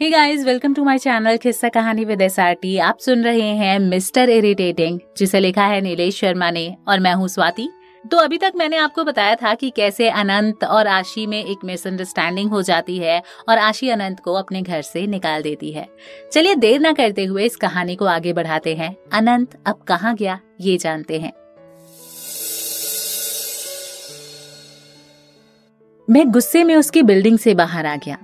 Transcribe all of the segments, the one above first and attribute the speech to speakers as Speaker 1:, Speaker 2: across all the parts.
Speaker 1: Hey guys welcome to my channel Kissa Kahani with S आप सुन रहे हैं mister irritating जिसे लिखा है नीलेश शर्मा ने, और मैं हूँ स्वाति। तो अभी तक मैंने आपको बताया था कि कैसे अनंत और आशी में एक मिसअंडरस्टैंडिंग हो जाती है, और आशी अनंत को अपने घर से निकाल देती है। चलिए देर ना करते हुए इस कहानी को आगे बढ़ाते हैं। अनंत अब कहाँ गया, ये जानते हैं। मैं गुस्से में उसकी बिल्डिंग से बाहर आ गया।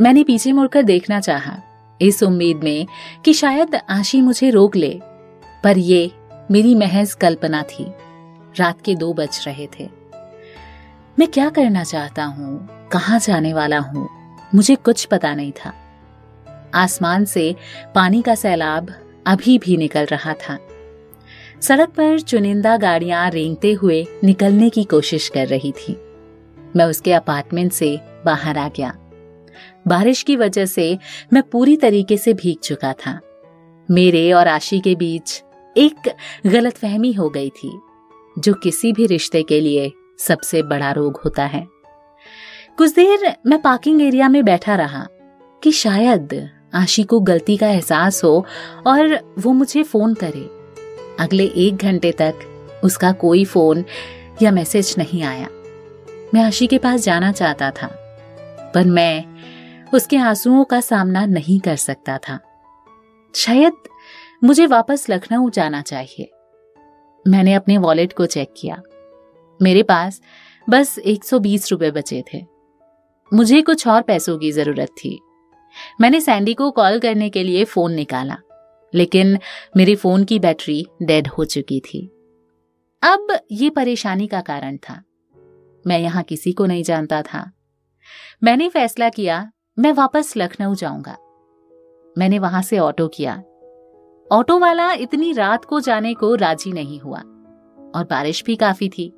Speaker 1: मैंने पीछे मुड़कर देखना चाहा, इस उम्मीद में कि शायद आशी मुझे रोक ले, पर ये मेरी महज कल्पना थी। रात के दो बज रहे थे। मैं क्या करना चाहता हूँ? कहाँ जाने वाला हूँ? मुझे कुछ पता नहीं था। आसमान से पानी का सैलाब अभी भी निकल रहा था। सड़क पर चुनिंदा गाड़ियाँ रेंगते हुए निकलने की कोशिश कर रही थी। मैं उसके अपार्टमेंट से बाहर आ गया। बारिश की वजह से मैं पूरी तरीके से भीग चुका था। मेरे और आशी के बीच एक गलतफहमी हो गई थी, जो किसी भी रिश्ते के लिए सबसे बड़ा रोग होता है। कुछ देर मैं पार्किंग एरिया में बैठा रहा कि शायद आशी को गलती का एहसास हो और वो मुझे फ़ोन करे। अगले एक घंटे तक उसका कोई फ़ोन या मैसेज नहीं आया। मैं आशी के पास जाना चाहता था, पर मैं उसके आंसुओं का सामना नहीं कर सकता था। शायद मुझे वापस लखनऊ जाना चाहिए। मैंने अपने वॉलेट को चेक किया। मेरे पास बस 120 रुपए बचे थे। मुझे कुछ और पैसों की ज़रूरत थी। मैंने सैंडी को कॉल करने के लिए फ़ोन निकाला, लेकिन मेरे फ़ोन की बैटरी डेड हो चुकी थी। अब ये परेशानी का कारण था। मैं यहाँ किसी को नहीं जानता था। मैंने फैसला किया मैं वापस लखनऊ जाऊँगा। मैंने वहाँ से ऑटो किया। ऑटो वाला इतनी रात को जाने को राज़ी नहीं हुआ और बारिश भी काफ़ी थी।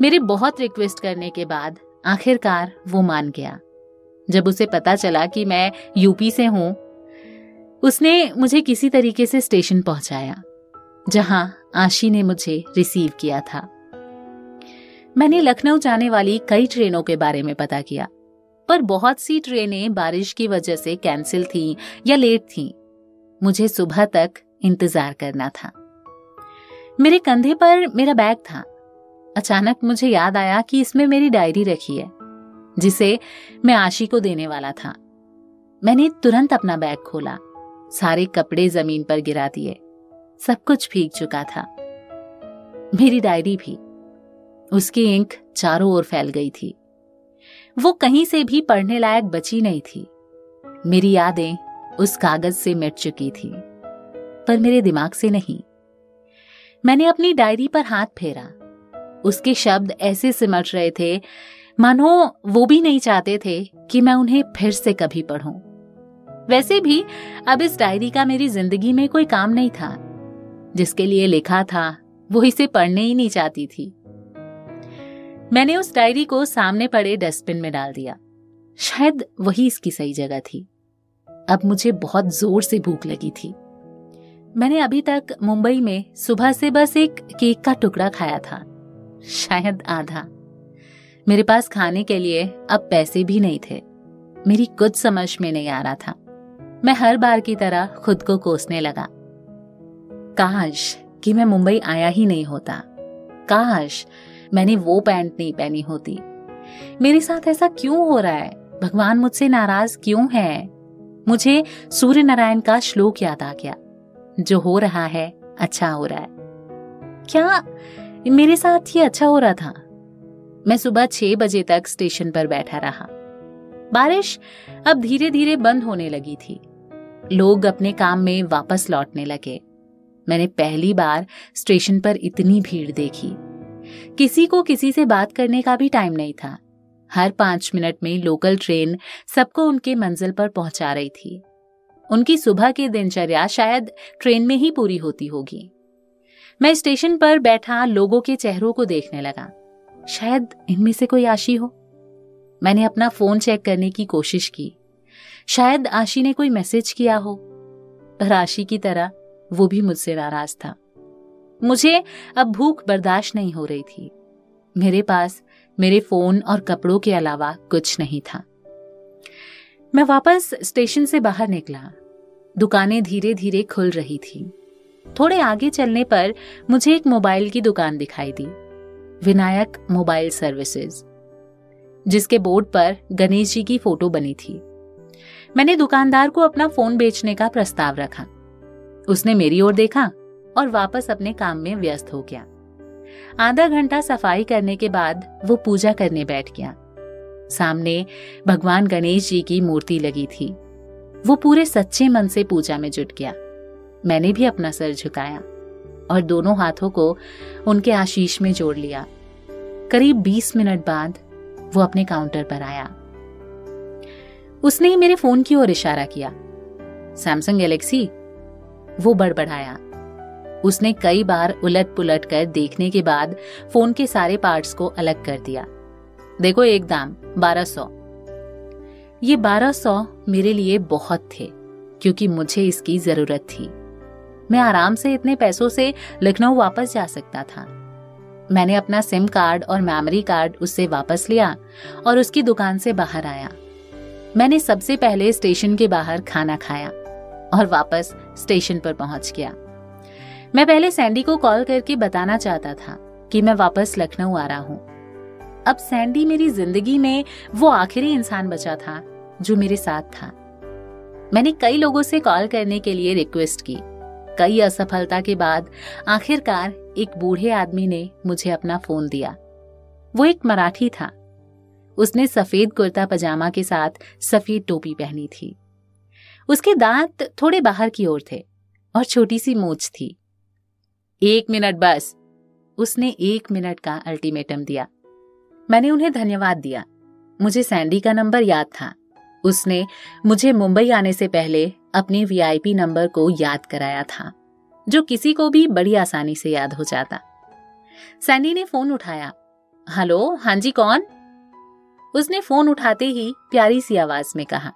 Speaker 1: मेरे बहुत रिक्वेस्ट करने के बाद आखिरकार वो मान गया। जब उसे पता चला कि मैं यूपी से हूँ, उसने मुझे किसी तरीके से स्टेशन पहुँचाया, जहाँ आशी ने मुझे रिसीव किया था। मैंने लखनऊ जाने वाली कई ट्रेनों के बारे में पता किया। पर बहुत सी ट्रेनें बारिश की वजह से कैंसिल थीं या लेट थीं। मुझे सुबह तक इंतज़ार करना था। मेरे कंधे पर मेरा बैग था। अचानक मुझे याद आया कि इसमें मेरी डायरी रखी है, जिसे मैं आशी को देने वाला था। मैंने तुरंत अपना बैग खोला। सारे कपड़े ज़मीन पर गिरा दिए। सब कुछ भीग चुका था। मेरी डायरी भी। उसकी इंक चारों ओर फैल गई थी। वो कहीं से भी पढ़ने लायक बची नहीं थी। मेरी यादें उस कागज़ से मिट चुकी थी, पर मेरे दिमाग से नहीं। मैंने अपनी डायरी पर हाथ फेरा। उसके शब्द ऐसे सिमट रहे थे, मानो वो भी नहीं चाहते थे कि मैं उन्हें फिर से कभी पढ़ूं। वैसे भी अब इस डायरी का मेरी ज़िंदगी में कोई काम नहीं था, जिसके लिए लिखा था, वो इसे पढ़ने ही नहीं चाहती थी। मैंने उस डायरी को सामने पड़े डस्टबिन में डाल दिया। शायद वही इसकी सही जगह थी। अब मुझे बहुत ज़ोर से भूख लगी थी। मैंने अभी तक मुंबई में सुबह से बस एक केक का टुकड़ा खाया था। शायद आधा। मेरे पास खाने के लिए अब पैसे भी नहीं थे। मेरी कुछ समझ में नहीं आ रहा था। मैं हर बार की तरह खुद को कोसने लगा। काश कि मैं मुंबई आया ही नहीं होता। काश मैंने वो पैंट नहीं पहनी होती। मेरे साथ ऐसा क्यों हो रहा है? भगवान मुझसे नाराज़ क्यों है? मुझे सूर्य नारायण का श्लोक याद आ गया। जो हो रहा है अच्छा हो रहा है। क्या मेरे साथ ये अच्छा हो रहा था? मैं सुबह छह बजे तक स्टेशन पर बैठा रहा। बारिश अब धीरे धीरे बंद होने लगी थी। लोग अपने काम में वापस लौटने लगे। मैंने पहली बार स्टेशन पर इतनी भीड़ देखी। किसी को किसी से बात करने का भी टाइम नहीं था। हर पाँच मिनट में लोकल ट्रेन सबको उनके मंजिल पर पहुँचा रही थी। उनकी सुबह की दिनचर्या शायद ट्रेन में ही पूरी होती होगी। मैं स्टेशन पर बैठा लोगों के चेहरों को देखने लगा। शायद इनमें से कोई आशी हो। मैंने अपना फ़ोन चेक करने की कोशिश की। शायद आशी ने कोई मैसेज किया हो। पर आशी की तरह वो भी मुझसे नाराज़ था। मुझे अब भूख बर्दाश्त नहीं हो रही थी। मेरे पास मेरे फ़ोन और कपड़ों के अलावा कुछ नहीं था। मैं वापस स्टेशन से बाहर निकला। दुकानें धीरे धीरे खुल रही थी। थोड़े आगे चलने पर मुझे एक मोबाइल की दुकान दिखाई दी। विनायक मोबाइल सर्विसेज़, जिसके बोर्ड पर गणेश जी की फ़ोटो बनी थी। मैंने दुकानदार को अपना फ़ोन बेचने का प्रस्ताव रखा। उसने मेरी ओर देखा। और वापस अपने काम में व्यस्त हो गया। आधा घंटा सफ़ाई करने के बाद वो पूजा करने बैठ गया। सामने भगवान गणेश जी की मूर्ति लगी थी। वो पूरे सच्चे मन से पूजा में जुट गया। मैंने भी अपना सर झुकाया और दोनों हाथों को उनके आशीष में जोड़ लिया। करीब बीस मिनट बाद वो अपने काउंटर पर आया। उसने ही मेरे फ़ोन की ओर इशारा किया। Samsung Galaxy? वो बड़बड़ाया। उसने कई बार उलट पुलट कर देखने के बाद फ़ोन के सारे पार्ट्स को अलग कर दिया। देखो एक दाम, बारह सौ। ये बारह सौ मेरे लिए बहुत थे, क्योंकि मुझे इसकी ज़रूरत थी। मैं आराम से इतने पैसों से लखनऊ वापस जा सकता था। मैंने अपना सिम कार्ड और मेमोरी कार्ड उससे वापस लिया और उसकी दुकान से बाहर आया। मैंने सबसे पहले स्टेशन के बाहर खाना खाया और वापस स्टेशन पर पहुँच गया। मैं पहले सैंडी को कॉल करके बताना चाहता था कि मैं वापस लखनऊ आ रहा हूँ। अब सैंडी मेरी ज़िंदगी में वो आखिरी इंसान बचा था, जो मेरे साथ था। मैंने कई लोगों से कॉल करने के लिए रिक्वेस्ट की। कई असफलता के बाद आखिरकार एक बूढ़े आदमी ने मुझे अपना फ़ोन दिया। वो एक मराठी था। उसने सफ़ेद कुर्ता पजामा के साथ सफ़ेद टोपी पहनी थी। उसके दांत थोड़े बाहर की ओर थे और छोटी सी मूछ थी। एक मिनट बस। उसने एक मिनट का अल्टीमेटम दिया। मैंने उन्हें धन्यवाद दिया। मुझे सैंडी का नंबर याद था। उसने मुझे मुंबई आने से पहले अपने वीआईपी नंबर को याद कराया था, जो किसी को भी बड़ी आसानी से याद हो जाता। सैंडी ने फ़ोन उठाया। हेलो हाँ जी, कौन? उसने फ़ोन उठाते ही प्यारी सी आवाज़ में कहा।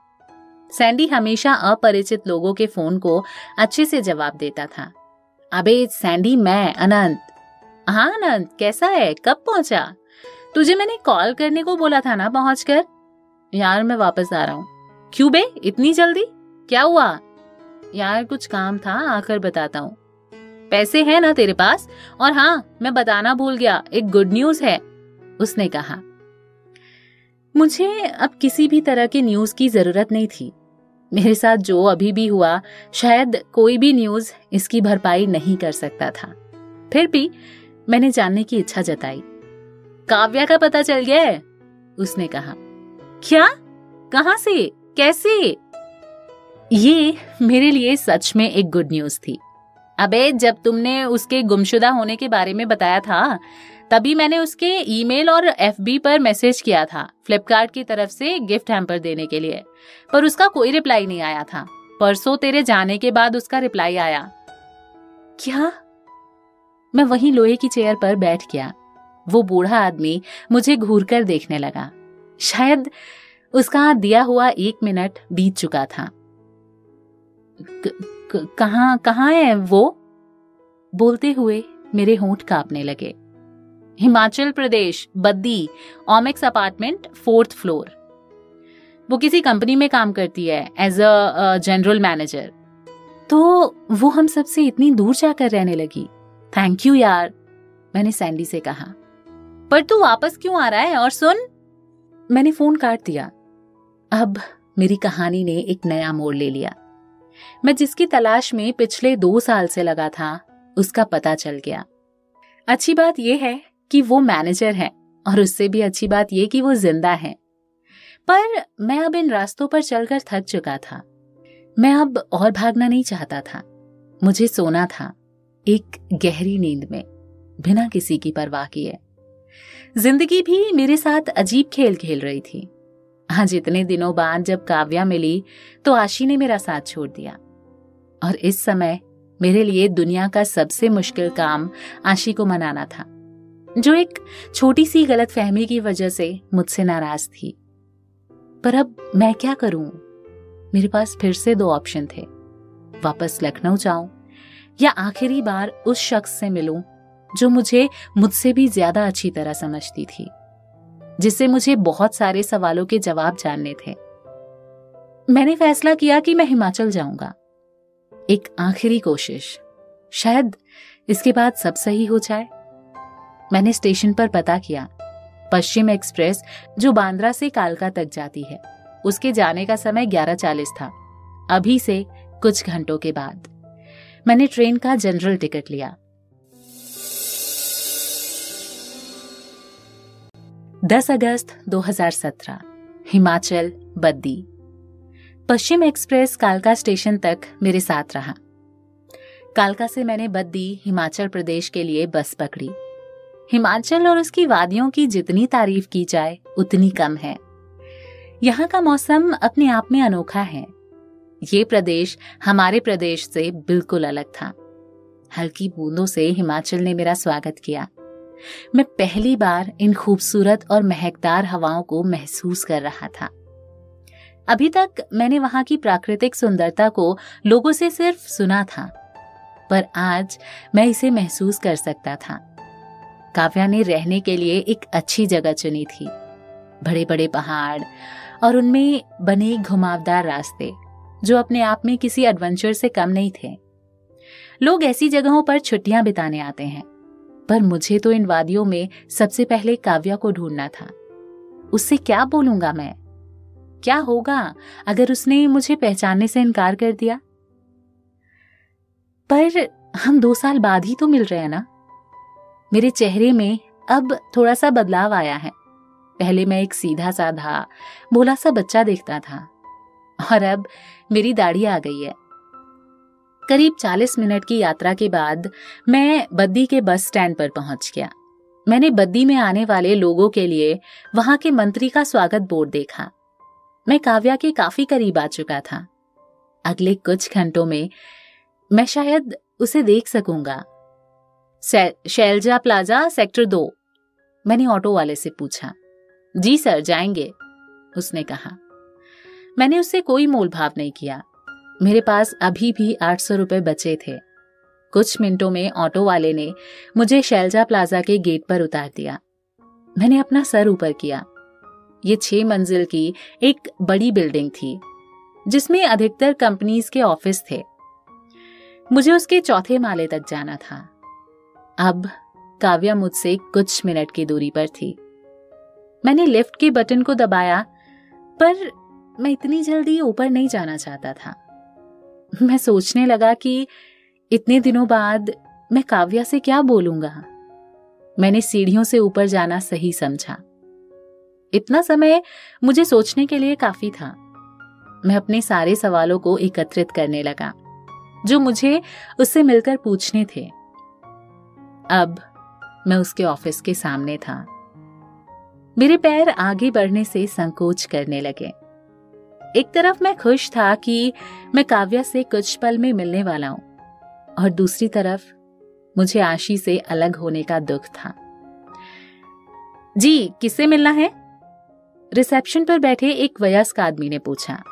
Speaker 1: सैंडी हमेशा अपरिचित लोगों के फ़ोन को अच्छे से जवाब देता था। अबे सैंडी मैं, अनंत। हाँ अनंत, कैसा है? कब पहुँचा? तुझे मैंने कॉल करने को बोला था ना पहुंचकर? यार, मैं वापस आ रहा हूँ। क्यों बे? इतनी जल्दी? क्या हुआ? यार, कुछ काम था, आकर बताता हूँ। पैसे हैं ना तेरे पास? और हाँ मैं बताना भूल गया, एक गुड न्यूज़ है, उसने कहा। मुझे अब किसी भी तरह की न्यूज़ की ज़रूरत नहीं थी। मेरे साथ जो अभी भी हुआ, शायद कोई भी न्यूज़ इसकी भरपाई नहीं कर सकता था। फिर भी मैंने जानने की इच्छा जताई। काव्या का पता चल गया है, उसने कहा। क्या? कहा से? कैसे? ये मेरे लिए सच में एक गुड न्यूज़ थी। अबे, जब तुमने उसके गुमशुदा होने के बारे में बताया था तभी मैंने उसके ईमेल और एफबी पर मैसेज किया था फ्लिपकार्ट की तरफ़ से गिफ्ट हैम्पर देने के लिए। पर उसका कोई रिप्लाई नहीं आया था। परसों तेरे जाने के बाद उसका रिप्लाई आया। क्या? मैं वहीं लोहे की चेयर पर बैठ गया। वो बूढ़ा आदमी मुझे घूर कर देखने लगा। शायद उसका दिया हुआ एक मिनट बीत चुका था। कहा कहाँ है वो? बोलते हुए मेरे होंठ कांपने लगे। Himachal Pradesh, Baddi Omics apartment fourth floor वो किसी कंपनी में काम करती है एज अ जनरल मैनेजर तो वो हम सबसे इतनी दूर जाकर रहने लगी। थैंक यू यार, मैंने सैंडी से कहा। पर तू वापस क्यों आ रहा है, और सुन। मैंने फ़ोन काट दिया। अब मेरी कहानी ने एक नया मोड़ ले लिया। मैं जिसकी तलाश में पिछले दो साल से लगा था उसका पता चल गया। अच्छी बात यह है कि वो मैनेजर है और उससे भी अच्छी बात यह कि वो ज़िंदा है। पर मैं अब इन रास्तों पर चलकर थक चुका था। मैं अब और भागना नहीं चाहता था। मुझे सोना था, एक गहरी नींद में, बिना किसी की परवाह किए। ज़िंदगी भी मेरे साथ अजीब खेल खेल रही थी। आज इतने दिनों बाद जब काव्या मिली तो आशी ने मेरा साथ छोड़ दिया। और इस समय मेरे लिए दुनिया का सबसे मुश्किल काम आशी को मनाना था। जो एक छोटी सी गलत फहमी की वजह से मुझसे नाराज़ थी। पर अब मैं क्या करूँ? मेरे पास फिर से दो ऑप्शन थे। वापस लखनऊ जाऊँ या आखिरी बार उस शख्स से मिलूं जो मुझे मुझसे भी ज़्यादा अच्छी तरह समझती थी, जिससे मुझे बहुत सारे सवालों के जवाब जानने थे। मैंने फैसला किया कि मैं हिमाचल जाऊँगा। एक आखिरी कोशिश। शायद इसके बाद सब सही हो जाए। मैंने स्टेशन पर पता किया। पश्चिम एक्सप्रेस, जो बांद्रा से कालका तक जाती है, उसके जाने का समय ग्यारह चालीस था। अभी से कुछ घंटों के बाद। मैंने ट्रेन का जनरल टिकट लिया। दस अगस्त 2017 हिमाचल, बद्दी। पश्चिम एक्सप्रेस कालका स्टेशन तक मेरे साथ रहा। कालका से मैंने बद्दी, हिमाचल प्रदेश के लिए बस पकड़ी। हिमाचल और उसकी वादियों की जितनी तारीफ़ की जाए, उतनी कम है। यहाँ का मौसम अपने आप में अनोखा है। ये प्रदेश हमारे प्रदेश से बिल्कुल अलग था। हल्की बूंदों से हिमाचल ने मेरा स्वागत किया। मैं पहली बार इन खूबसूरत और महकदार हवाओं को महसूस कर रहा था। अभी तक मैंने वहाँ की प्राकृतिक सुंदरता को लोगों से सिर्फ़ सुना था, पर आज मैं इसे महसूस कर सकता था। काव्या ने रहने के लिए एक अच्छी जगह चुनी थी। बड़े बड़े पहाड़ और उनमें बने घुमावदार रास्ते, जो अपने आप में किसी एडवेंचर से कम नहीं थे। लोग ऐसी जगहों पर छुट्टियाँ बिताने आते हैं, पर मुझे तो इन वादियों में सबसे पहले काव्या को ढूंढना था। उससे क्या बोलूँगा मैं? क्या होगा अगर उसने मुझे पहचानने से इनकार कर दिया? पर हम दो साल बाद ही तो मिल रहे हैं ना। मेरे चेहरे में अब थोड़ा सा बदलाव आया है। पहले मैं एक सीधा साधा भोला सा बच्चा देखता था, और अब मेरी दाढ़ी आ गई है। करीब 40 मिनट की यात्रा के बाद मैं बद्दी के बस स्टैंड पर पहुँच गया। मैंने बद्दी में आने वाले लोगों के लिए वहाँ के मंत्री का स्वागत बोर्ड देखा। मैं काव्या के काफ़ी करीब आ चुका था। अगले कुछ घंटों में मैं शायद उसे देख सकूँगा। शैलजा प्लाजा सेक्टर दो। मैंने ऑटो वाले से पूछा। जी सर, जाएँगे, उसने कहा। मैंने उससे कोई मोल भाव नहीं किया। मेरे पास अभी भी आठ सौ रुपए बचे थे। कुछ मिनटों में ऑटो वाले ने मुझे शैलजा प्लाजा के गेट पर उतार दिया। मैंने अपना सर ऊपर किया। ये छह मंजिल की एक बड़ी बिल्डिंग थी, जिसमें अधिकतर कंपनीज़ के ऑफ़िस थे। मुझे उसके चौथे माले तक जाना था। अब काव्या मुझसे कुछ मिनट की दूरी पर थी। मैंने लिफ्ट के बटन को दबाया, पर मैं इतनी जल्दी ऊपर नहीं जाना चाहता था। मैं सोचने लगा कि इतने दिनों बाद मैं काव्या से क्या बोलूँगा। मैंने सीढ़ियों से ऊपर जाना सही समझा। इतना समय मुझे सोचने के लिए काफ़ी था। मैं अपने सारे सवालों को एकत्रित करने लगा, जो मुझे उससे मिलकर पूछने थे। अब मैं उसके ऑफ़िस के सामने था। मेरे पैर आगे बढ़ने से संकोच करने लगे। एक तरफ़ मैं खुश था कि मैं काव्या से कुछ पल में मिलने वाला हूँ और दूसरी तरफ़ मुझे आशी से अलग होने का दुख था। जी, किससे मिलना है? रिसेप्शन पर बैठे एक वयस्क आदमी ने पूछा।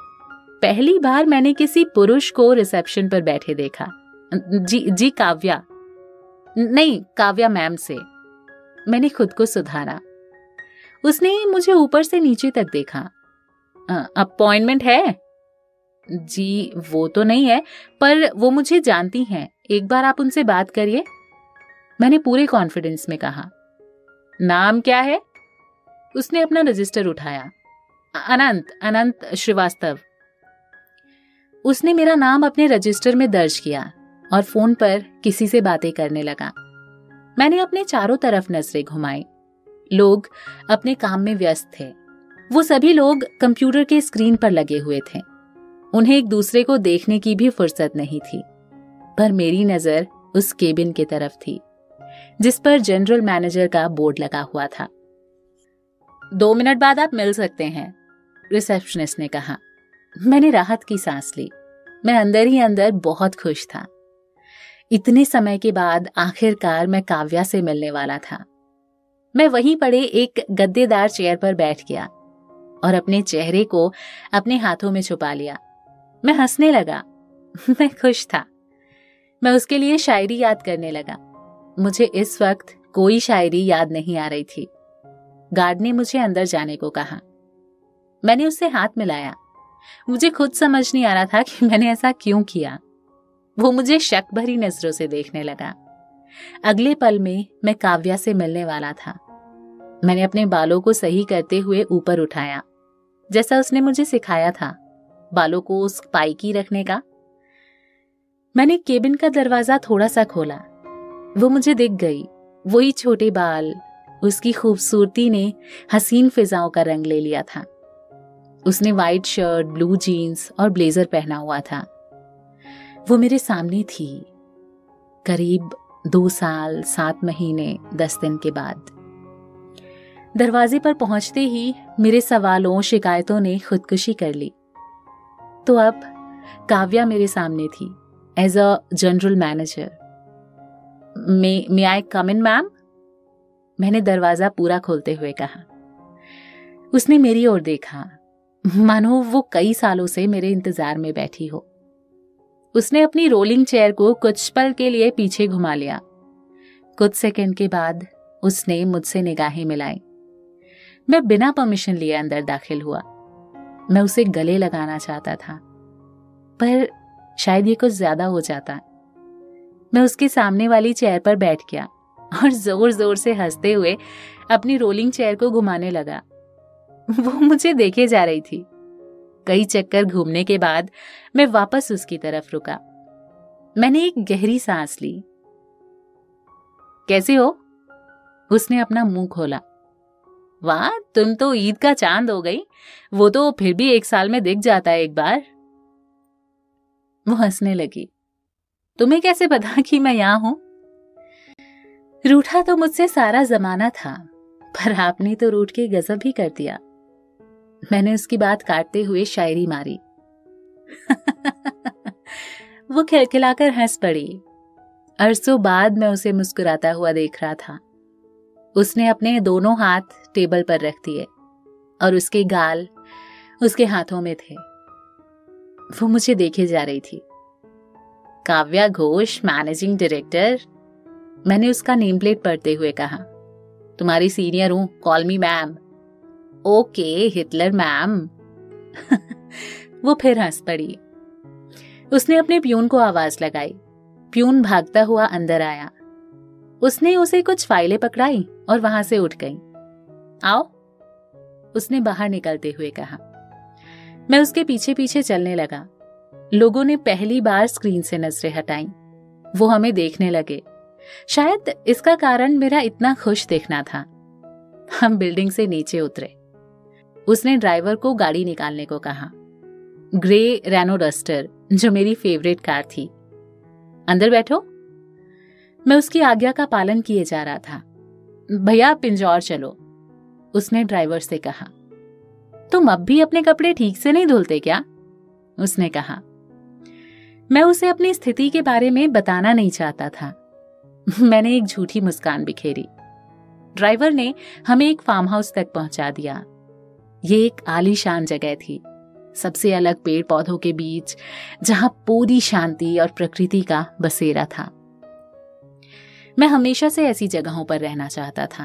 Speaker 1: पहली बार मैंने किसी पुरुष को रिसेप्शन पर बैठे देखा। जी जी काव्या। नहीं, काव्या मैम से। मैंने खुद को सुधारा। उसने मुझे ऊपर से नीचे तक देखा। अपॉइंटमेंट है? जी, वो तो नहीं है, पर वो मुझे जानती हैं। एक बार आप उनसे बात करिए। मैंने पूरे कॉन्फिडेंस में कहा। नाम क्या है? उसने अपना रजिस्टर उठाया। अनंत अनंत श्रीवास्तव। उसने मेरा नाम अपने रजिस्टर में दर्ज किया। और फ़ोन पर किसी से बातें करने लगा। मैंने अपने चारों तरफ़ नज़रें घुमाई। लोग अपने काम में व्यस्त थे। वो सभी लोग कंप्यूटर के स्क्रीन पर लगे हुए थे। उन्हें एक दूसरे को देखने की भी फुर्सत नहीं थी। पर मेरी नज़र उस केबिन की तरफ़ थी, जिस पर जनरल मैनेजर का बोर्ड लगा हुआ था। दो मिनट बाद आप मिल सकते हैं, रिसेप्शनिस्ट ने कहा। मैंने राहत की सांस ली। मैं अंदर ही अंदर बहुत खुश था। इतने समय के बाद आखिरकार मैं काव्या से मिलने वाला था। मैं वहीं पड़े एक गद्देदार चेयर पर बैठ गया और अपने चेहरे को अपने हाथों में छुपा लिया। मैं हंसने लगा। मैं खुश था। मैं उसके लिए शायरी याद करने लगा। मुझे इस वक्त कोई शायरी याद नहीं आ रही थी। गार्ड ने मुझे अंदर जाने को कहा। मैंने उससे हाथ मिलाया। मुझे खुद समझ नहीं आ रहा था कि मैंने ऐसा क्यों किया। वो मुझे शक भरी नज़रों से देखने लगा। अगले पल में मैं काव्या से मिलने वाला था। मैंने अपने बालों को सही करते हुए ऊपर उठाया। जैसा उसने मुझे सिखाया था, बालों को उस स्पाइकी रखने का। मैंने केबिन का दरवाज़ा थोड़ा सा खोला। वो मुझे दिख गई। वही छोटे बाल, उसकी खूबसूरती ने हसीन फिजाओं का रंग ले लिया था। उसने व्हाइट शर्ट ब्लू जीन्स और ब्लेजर पहना हुआ था। वो मेरे सामने थी। करीब दो साल, सात महीने, दस दिन के बाद। दरवाजे पर पहुँचते ही मेरे सवालों, शिकायतों ने खुदकुशी कर ली। तो अब काव्या मेरे सामने थी as a general manager may may I come in ma'am मैंने दरवाज़ा पूरा खोलते हुए कहा। उसने मेरी ओर देखा। मानो वो कई सालों से मेरे इंतज़ार में बैठी हो। उसने अपनी रोलिंग चेयर को कुछ पल के लिए पीछे घुमा लिया। कुछ सेकंड के बाद उसने मुझसे निगाहें मिलाई। मैं बिना परमिशन लिए अंदर दाखिल हुआ। मैं उसे गले लगाना चाहता था, पर शायद ये कुछ ज़्यादा हो जाता। मैं उसके सामने वाली चेयर पर बैठ गया और ज़ोर ज़ोर से हँसते हुए अपनी रोलिंग चेयर को घुमाने लगा। वो मुझे देखे जा रही थी। कई चक्कर घूमने के बाद मैं वापस उसकी तरफ़ रुका। मैंने एक गहरी सांस ली। कैसे हो? उसने अपना मुँह खोला। वाह, तुम तो ईद का चाँद हो गई। वो तो फिर भी एक साल में दिख जाता है एक बार। वो हंसने लगी। तुम्हें कैसे पता कि मैं यहाँ हूँ? रूठा तो मुझसे सारा जमाना था, पर आपने तो रूठ के गजब ही कर दिया। मैंने उसकी बात काटते हुए शायरी मारी। वो खिलखिलाकर हंस पड़ी। अरसों बाद मैं उसे मुस्कुराता हुआ देख रहा था। उसने अपने दोनों हाथ टेबल पर रख दिए और उसके गाल उसके हाथों में थे। वो मुझे देखे जा रही थी। काव्या घोष, मैनेजिंग डायरेक्टर, मैंने उसका नेम प्लेट पढ़ते हुए कहा, तुम्हारी सीनियर हूँ, call me ma'am. Okay, Hitler ma'am. वो फिर हंस पड़ी। उसने अपने प्यून को आवाज़ लगाई। प्यून भागता हुआ अंदर आया। उसने उसे कुछ फाइलें पकड़ाई और वहाँ से उठ गई। आओ। उसने बाहर निकलते हुए कहा। मैं उसके पीछे पीछे चलने लगा। लोगों ने पहली बार स्क्रीन से नज़रें हटाई। वो हमें देखने लगे। शायद इसका कारण मेरा इतना खुश देखना था। हम बिल्डिंग से नीचे उतरे। उसने ड्राइवर को गाड़ी निकालने को कहा। ग्रे रेनो डस्टर, जो मेरी फेवरेट कार थी। अंदर बैठो। मैं उसकी आज्ञा का पालन किए जा रहा था। भैया पिंजौर चलो, उसने ड्राइवर से कहा। तुम अब भी अपने कपड़े ठीक से नहीं धुलते क्या? उसने कहा। मैं उसे अपनी स्थिति के बारे में बताना नहीं चाहता था। मैंने एक झूठी मुस्कान बिखेरी। ड्राइवर ने हमें एक फार्म हाउस तक पहुँचा दिया। ये एक आलीशान जगह थी। सबसे अलग पेड़ पौधों के बीच, जहाँ पूरी शांति और प्रकृति का बसेरा था। मैं हमेशा से ऐसी जगहों पर रहना चाहता था।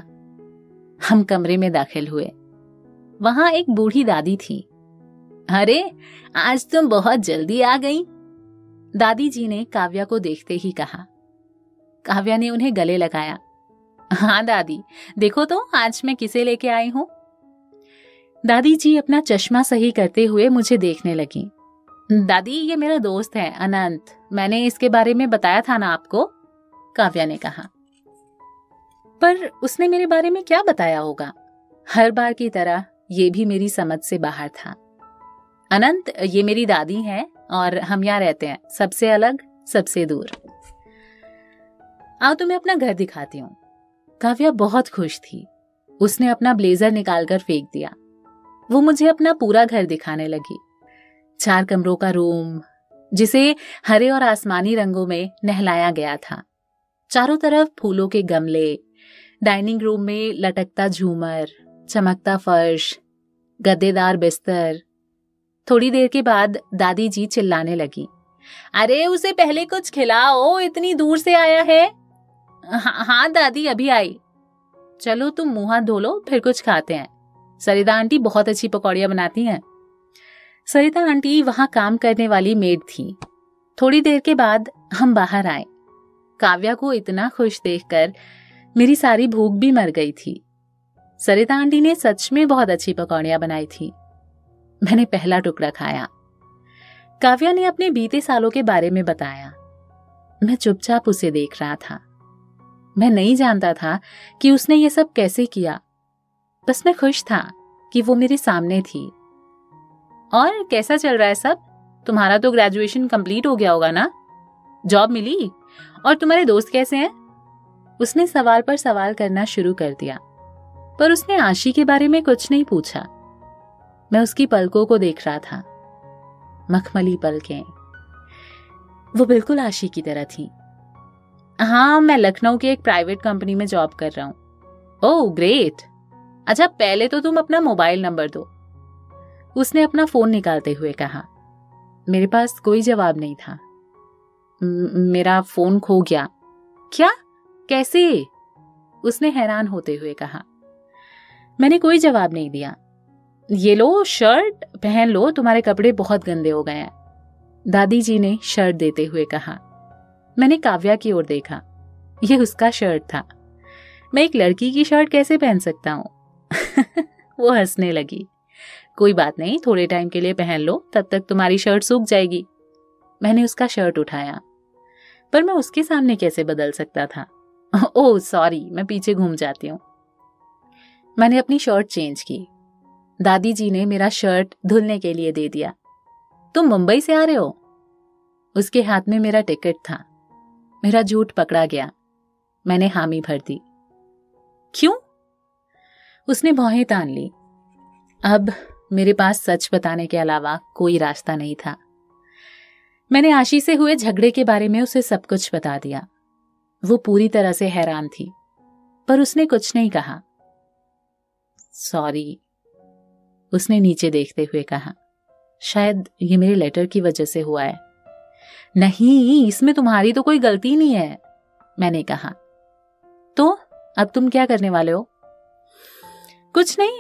Speaker 1: हम कमरे में दाखिल हुए। वहाँ एक बूढ़ी दादी थी। अरे, आज तुम बहुत जल्दी आ गई। दादी जी ने काव्या को देखते ही कहा। काव्या ने उन्हें गले लगाया। हाँ दादी, देखो तो आज मैं किसे लेके आई हूँ? दादी जी अपना चश्मा सही करते हुए मुझे देखने लगी। दादी, ये मेरा दोस्त है, अनंत। मैंने इसके बारे में बताया था ना आपको? काव्या ने कहा। पर उसने मेरे बारे में क्या बताया होगा? हर बार की तरह ये भी मेरी समझ से बाहर था। अनंत, ये मेरी दादी है और हम यहाँ रहते हैं। सबसे अलग, सबसे दूर। आओ, तुम्हें अपना घर दिखाती हूँ। काव्या बहुत खुश थी। उसने अपना ब्लेजर निकालकर फेंक दिया। वो मुझे अपना पूरा घर दिखाने लगी। चार कमरों का रूम, जिसे हरे और आसमानी रंगों में नहलाया गया था। चारों तरफ़ फूलों के गमले, डाइनिंग रूम में लटकता झूमर, चमकता फर्श, गद्देदार बिस्तर। थोड़ी देर के बाद दादी जी चिल्लाने लगी। अरे, उसे पहले कुछ खिलाओ, इतनी दूर से आया है? हाँ हाँ दादी, अभी आई। चलो, तुम मुँह धो लो, फिर कुछ खाते हैं। सरिता आंटी बहुत अच्छी पकौड़ियाँ बनाती हैं। सरिता आंटी वहाँ काम करने वाली मेड थी। थोड़ी देर के बाद हम बाहर आए। काव्या को इतना खुश देखकर मेरी सारी भूख भी मर गई थी। सरिता आंटी ने सच में बहुत अच्छी पकौड़ियाँ बनाई थी। मैंने पहला टुकड़ा खाया। काव्या ने अपने बीते सालों के बारे में बताया। मैं चुपचाप उसे देख रहा था। मैं नहीं जानता था कि उसने ये सब कैसे किया। बस मैं खुश था कि वो मेरे सामने थी। और कैसा चल रहा है सब? तुम्हारा तो ग्रेजुएशन कंप्लीट हो गया होगा ना? जॉब मिली? और तुम्हारे दोस्त कैसे हैं? उसने सवाल पर सवाल करना शुरू कर दिया, पर उसने आशी के बारे में कुछ नहीं पूछा। मैं उसकी पलकों को देख रहा था, मखमली पलकें। वो बिल्कुल आशी की तरह थी। हाँ मैं लखनऊ के एक प्राइवेट कंपनी में जॉब कर रहा हूँ। ओह ग्रेट अच्छा पहले तो तुम अपना मोबाइल नंबर दो। उसने अपना फ़ोन निकालते हुए कहा, मेरे पास कोई जवाब नहीं था। मेरा फ़ोन खो गया। क्या? कैसे? उसने हैरान होते हुए कहा, मैंने कोई जवाब नहीं दिया। ये लो शर्ट, पहन लो, तुम्हारे कपड़े बहुत गंदे हो गए हैं। दादी जी ने शर्ट देते हुए कहा, मैंने काव्या की ओर देखा। यह उसका शर्ट था। मैं एक लड़की की शर्ट कैसे पहन सकता हूँ? वो हंसने लगी। कोई बात नहीं, थोड़े टाइम के लिए पहन लो, तब तक तुम्हारी शर्ट सूख जाएगी। मैंने उसका शर्ट उठाया। पर मैं उसके सामने कैसे बदल सकता था? ओह सॉरी मैं पीछे घूम जाती हूँ। मैंने अपनी शर्ट चेंज की। दादी जी ने मेरा शर्ट धुलने के लिए दे दिया। तुम मुंबई से आ रहे हो? उसके हाथ में मेरा टिकट था। मेरा झूठ पकड़ा गया। मैंने हामी भर दी। क्यों? उसने भौहें तान ली। अब मेरे पास सच बताने के अलावा कोई रास्ता नहीं था। मैंने आशी से हुए झगड़े के बारे में उसे सब कुछ बता दिया। वो पूरी तरह से हैरान थी, पर उसने कुछ नहीं कहा। सॉरी, उसने नीचे देखते हुए कहा, शायद ये मेरे लेटर की वजह से हुआ है। नहीं, इसमें तुम्हारी तो कोई गलती नहीं है, मैंने कहा। तो अब तुम क्या करने वाले हो? कुछ नहीं।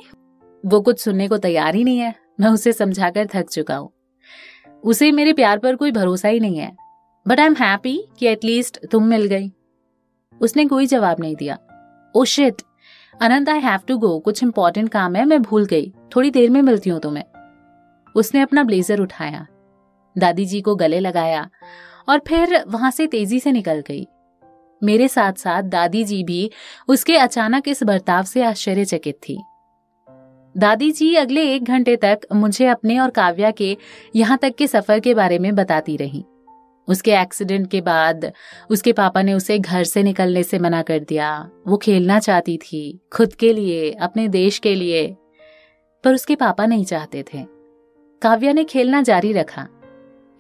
Speaker 1: वो कुछ सुनने को तैयार ही नहीं है। मैं उसे समझाकर थक चुका हूँ। उसे मेरे प्यार पर कोई भरोसा ही नहीं है। बट आई एम हैप्पी कि एटलीस्ट तुम मिल गई। उसने कोई जवाब नहीं दिया। ओ shit Anant I have to go कुछ इंपॉर्टेंट काम है, मैं भूल गई। थोड़ी देर में मिलती हूँ तुम्हें। उसने अपना ब्लेजर उठाया। दादी जी को गले लगाया और फिर वहाँ से तेज़ी से निकल गई। मेरे साथ साथ दादी जी भी उसके अचानक इस बर्ताव से आश्चर्यचकित थी। दादी जी अगले एक घंटे तक मुझे अपने और काव्या के यहाँ तक के सफ़र के बारे में बताती रही। उसके एक्सीडेंट के बाद उसके पापा ने उसे घर से निकलने से मना कर दिया। वो खेलना चाहती थी, खुद के लिए, अपने देश के लिए, पर उसके पापा नहीं चाहते थे। काव्या ने खेलना जारी रखा।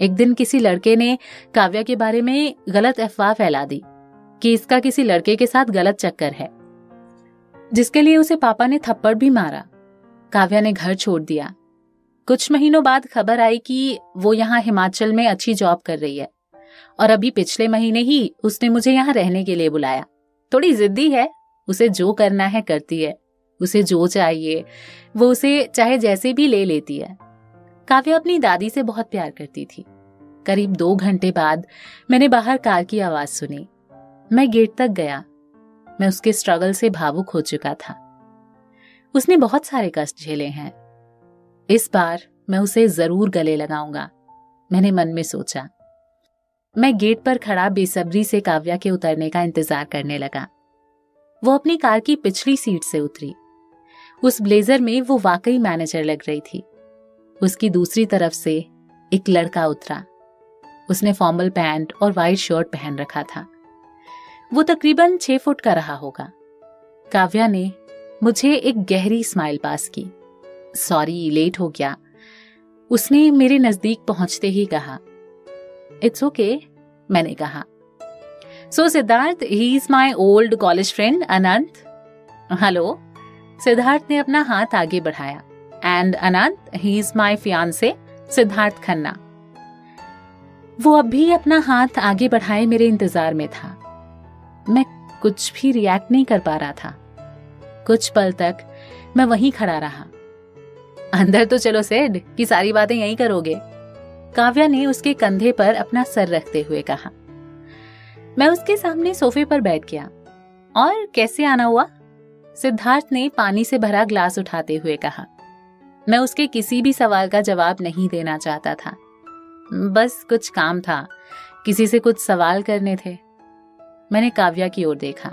Speaker 1: एक दिन किसी लड़के ने काव्या के बारे में गलत अफवाह फैला दी। कि इसका किसी लड़के के साथ गलत चक्कर है। जिसके लिए उसे पापा ने थप्पड़ भी मारा। काव्या ने घर छोड़ दिया। कुछ महीनों बाद खबर आई कि वो यहाँ हिमाचल में अच्छी जॉब कर रही है। और अभी पिछले महीने ही उसने मुझे यहाँ रहने के लिए बुलाया। थोड़ी जिद्दी है। उसे जो करना है करती है। उसे जो चाहिए, वो उसे चाहे जैसे भी ले लेती है। काव्या अपनी दादी से बहुत प्यार करती थी। करीब दो घंटे बाद मैंने बाहर कार की आवाज़ सुनी। मैं गेट तक गया। मैं उसके स्ट्रगल से भावुक हो चुका था। उसने बहुत सारे कष्ट झेले हैं। इस बार मैं उसे ज़रूर गले लगाऊँगा, मैंने मन में सोचा। मैं गेट पर खड़ा बेसब्री से काव्या के उतरने का इंतज़ार करने लगा। वो अपनी कार की पिछली सीट से उतरी। उस ब्लेजर में वो वाकई मैनेजर लग रही थी। उसकी दूसरी तरफ़ से एक लड़का उतरा। उसने फॉर्मल पैंट और वाइट शर्ट पहन रखा था। वो तकरीबन छह फुट का रहा होगा। काव्या ने मुझे एक गहरी स्माइल पास की। सॉरी लेट हो गया। उसने मेरे नज़दीक पहुँचते ही कहा। इट्स ओके okay, मैंने कहा। So Siddharth he is my old college friend Anant hello Siddharth ने अपना हाथ आगे बढ़ाया। And Anant he is my fiance Siddharth Khanna वो अब भी अपना हाथ आगे बढ़ाए मेरे इंतज़ार में था। मैं कुछ भी रिएक्ट नहीं कर पा रहा था। कुछ पल तक मैं वहीं खड़ा रहा। अंदर तो चलो सेड कि सारी बातें यही करोगे। काव्या ने उसके कंधे पर अपना सर रखते हुए कहा। मैं उसके सामने सोफे पर बैठ गया। और कैसे आना हुआ? सिद्धार्थ ने पानी से भरा ग्लास उठाते हुए कहा। मैं उसके किसी भी सवाल का जवाब नहीं देना चाहता था। बस कुछ काम था। किसी से कुछ सवाल करने थे। मैंने काव्या की ओर देखा।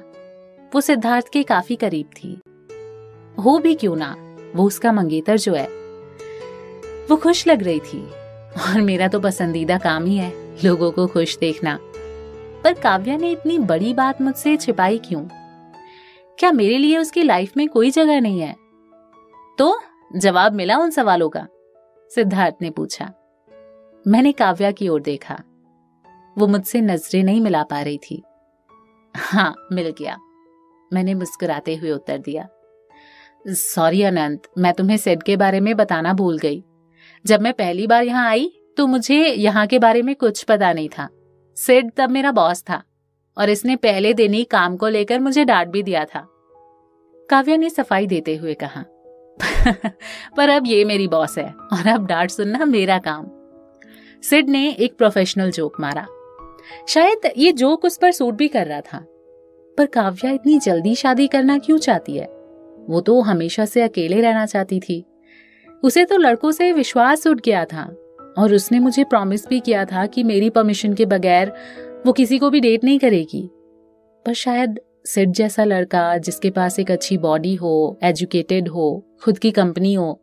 Speaker 1: वो सिद्धार्थ के काफ़ी करीब थी। हो भी क्यों ना, वो उसका मंगेतर जो है। वो खुश लग रही थी। और मेरा तो पसंदीदा काम ही है, लोगों को खुश देखना। पर काव्या ने इतनी बड़ी बात मुझसे छिपाई क्यों? क्या मेरे लिए उसकी लाइफ में कोई जगह नहीं है? तो जवाब मिला उन सवालों का, सिद्धार्थ ने पूछा। मैंने काव्या की ओर देखा। वो मुझसे नज़रें नहीं मिला पा रही थी। हाँ मिल गया। मैंने मुस्कुराते हुए उत्तर दिया। सॉरी अनंत, मैं तुम्हें सेट के बारे में बताना भूल गई। जब मैं पहली बार यहाँ आई तो मुझे यहाँ के बारे में कुछ पता नहीं था। सेड तब मेरा बॉस था, और इसने पहले दिन ही काम को लेकर मुझे डांट भी दिया था। काव्या ने सफ़ाई देते हुए कहा, पर अब ये मेरी बॉस है, और अब डांट सुनना मेरा काम। सिड ने एक प्रोफेशनल जोक मारा। शायद ये जोक उस पर सूट भी कर रहा था। पर काव्या इतनी जल्दी शादी करना क्यों चाहती है? वो तो हमेशा से अकेले रहना चाहती थी। उसे तो लड़कों से विश्वास उठ गया था और उसने मुझे प्रॉमिस भी किया था कि मेरी परमिशन के बगैर वो किसी को भी डेट नहीं करेगी। पर शायद सिड जैसा लड़का जिसके पास एक अच्छी बॉडी हो एजुकेटेड हो, खुद की कंपनी हो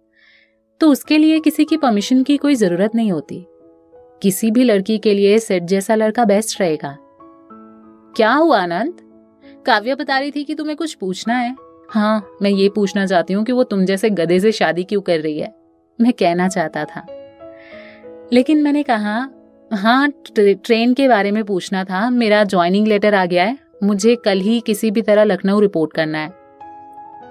Speaker 1: तो उसके लिए किसी की परमिशन की कोई ज़रूरत नहीं होती। किसी भी लड़की के लिए सेट जैसा लड़का बेस्ट रहेगा। क्या हुआ आनंद? काव्या बता रही थी कि तुम्हें कुछ पूछना है। हाँ मैं ये पूछना चाहती हूँ कि वो तुम जैसे गधे से शादी क्यों कर रही है? मैं कहना चाहता था। लेकिन मैंने कहा हाँ ट्रे, ट्रेन के बारे में पूछना था। मेरा ज्वाइनिंग लेटर आ गया है। मुझे कल ही किसी भी तरह लखनऊ रिपोर्ट करना है।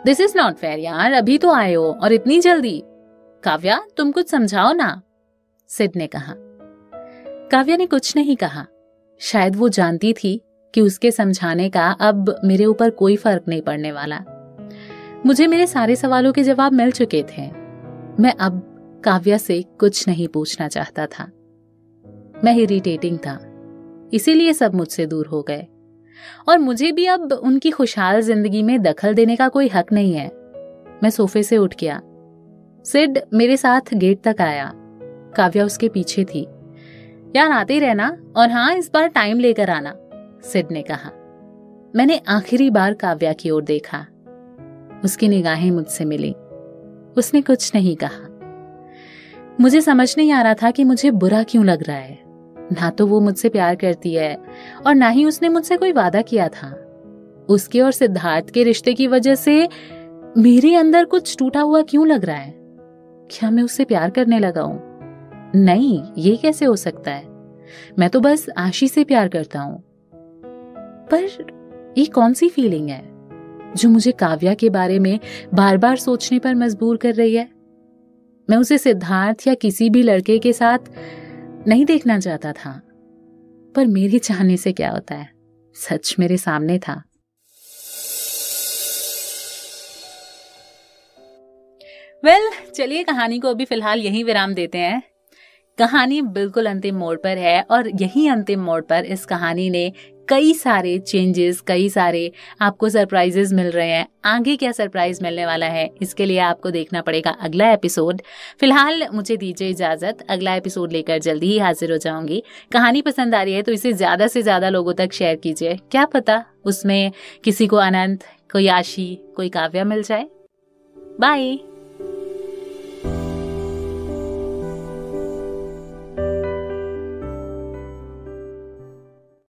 Speaker 1: दिस इज़ नॉट फेयर यार। अभी तो आए हो और इतनी जल्दी। काव्या तुम कुछ समझाओ ना। सिड ने कहा। काव्या ने कुछ नहीं कहा। शायद वो जानती थी कि उसके समझाने का अब मेरे ऊपर कोई फ़र्क नहीं पड़ने वाला। मुझे मेरे सारे सवालों के जवाब मिल चुके थे। मैं अब काव्या से कुछ नहीं पूछना चाहता था। मैं इरिटेटिंग था। इसीलिए सब मुझसे दूर हो गए। और मुझे भी अब उनकी खुशहाल ज़िंदगी में दखल देने का कोई हक नहीं है। मैं सोफे से उठ गया। सिड मेरे साथ गेट तक आया। काव्या उसके पीछे थी। यार आते रहना और हाँ इस बार टाइम लेकर आना, सिड ने कहा। मैंने आखिरी बार काव्या की ओर देखा। उसकी निगाहें मुझसे मिली। उसने कुछ नहीं कहा। मुझे समझ नहीं आ रहा था कि मुझे बुरा क्यों लग रहा है। ना तो वो मुझसे प्यार करती है और ना ही उसने मुझसे कोई वादा किया था। उसके और सिद्धार्थ के रिश्ते की वजह से मेरे अंदर कुछ टूटा हुआ क्यों लग रहा है? क्या मैं उससे प्यार करने लगा हूँ? नहीं ये कैसे हो सकता है? मैं तो बस आशी से प्यार करता हूँ। पर ये कौन सी फीलिंग है जो मुझे काव्या के बारे में बार बार सोचने पर मजबूर कर रही है? मैं उसे सिद्धार्थ या किसी भी लड़के के साथ नहीं देखना चाहता था पर मेरे चाहने से क्या होता है? सच मेरे सामने था। वेल well, चलिए कहानी को अभी फ़िलहाल यही विराम देते हैं। कहानी बिल्कुल अंतिम मोड़ पर है और यही अंतिम मोड़ पर इस कहानी ने कई सारे चेंजेस कई सारे आपको सरप्राइजेस मिल रहे हैं। आगे क्या सरप्राइज़ मिलने वाला है, इसके लिए आपको देखना पड़ेगा अगला एपिसोड फ़िलहाल मुझे दीजिए इजाज़त, अगला एपिसोड लेकर जल्दी ही हाजिर हो जाऊँगी। कहानी पसंद आ रही है तो इसे ज़्यादा से ज़्यादा लोगों तक शेयर कीजिए। क्या पता उसमें किसी को अनंत, कोई आशी, कोई काव्या मिल जाए। बाय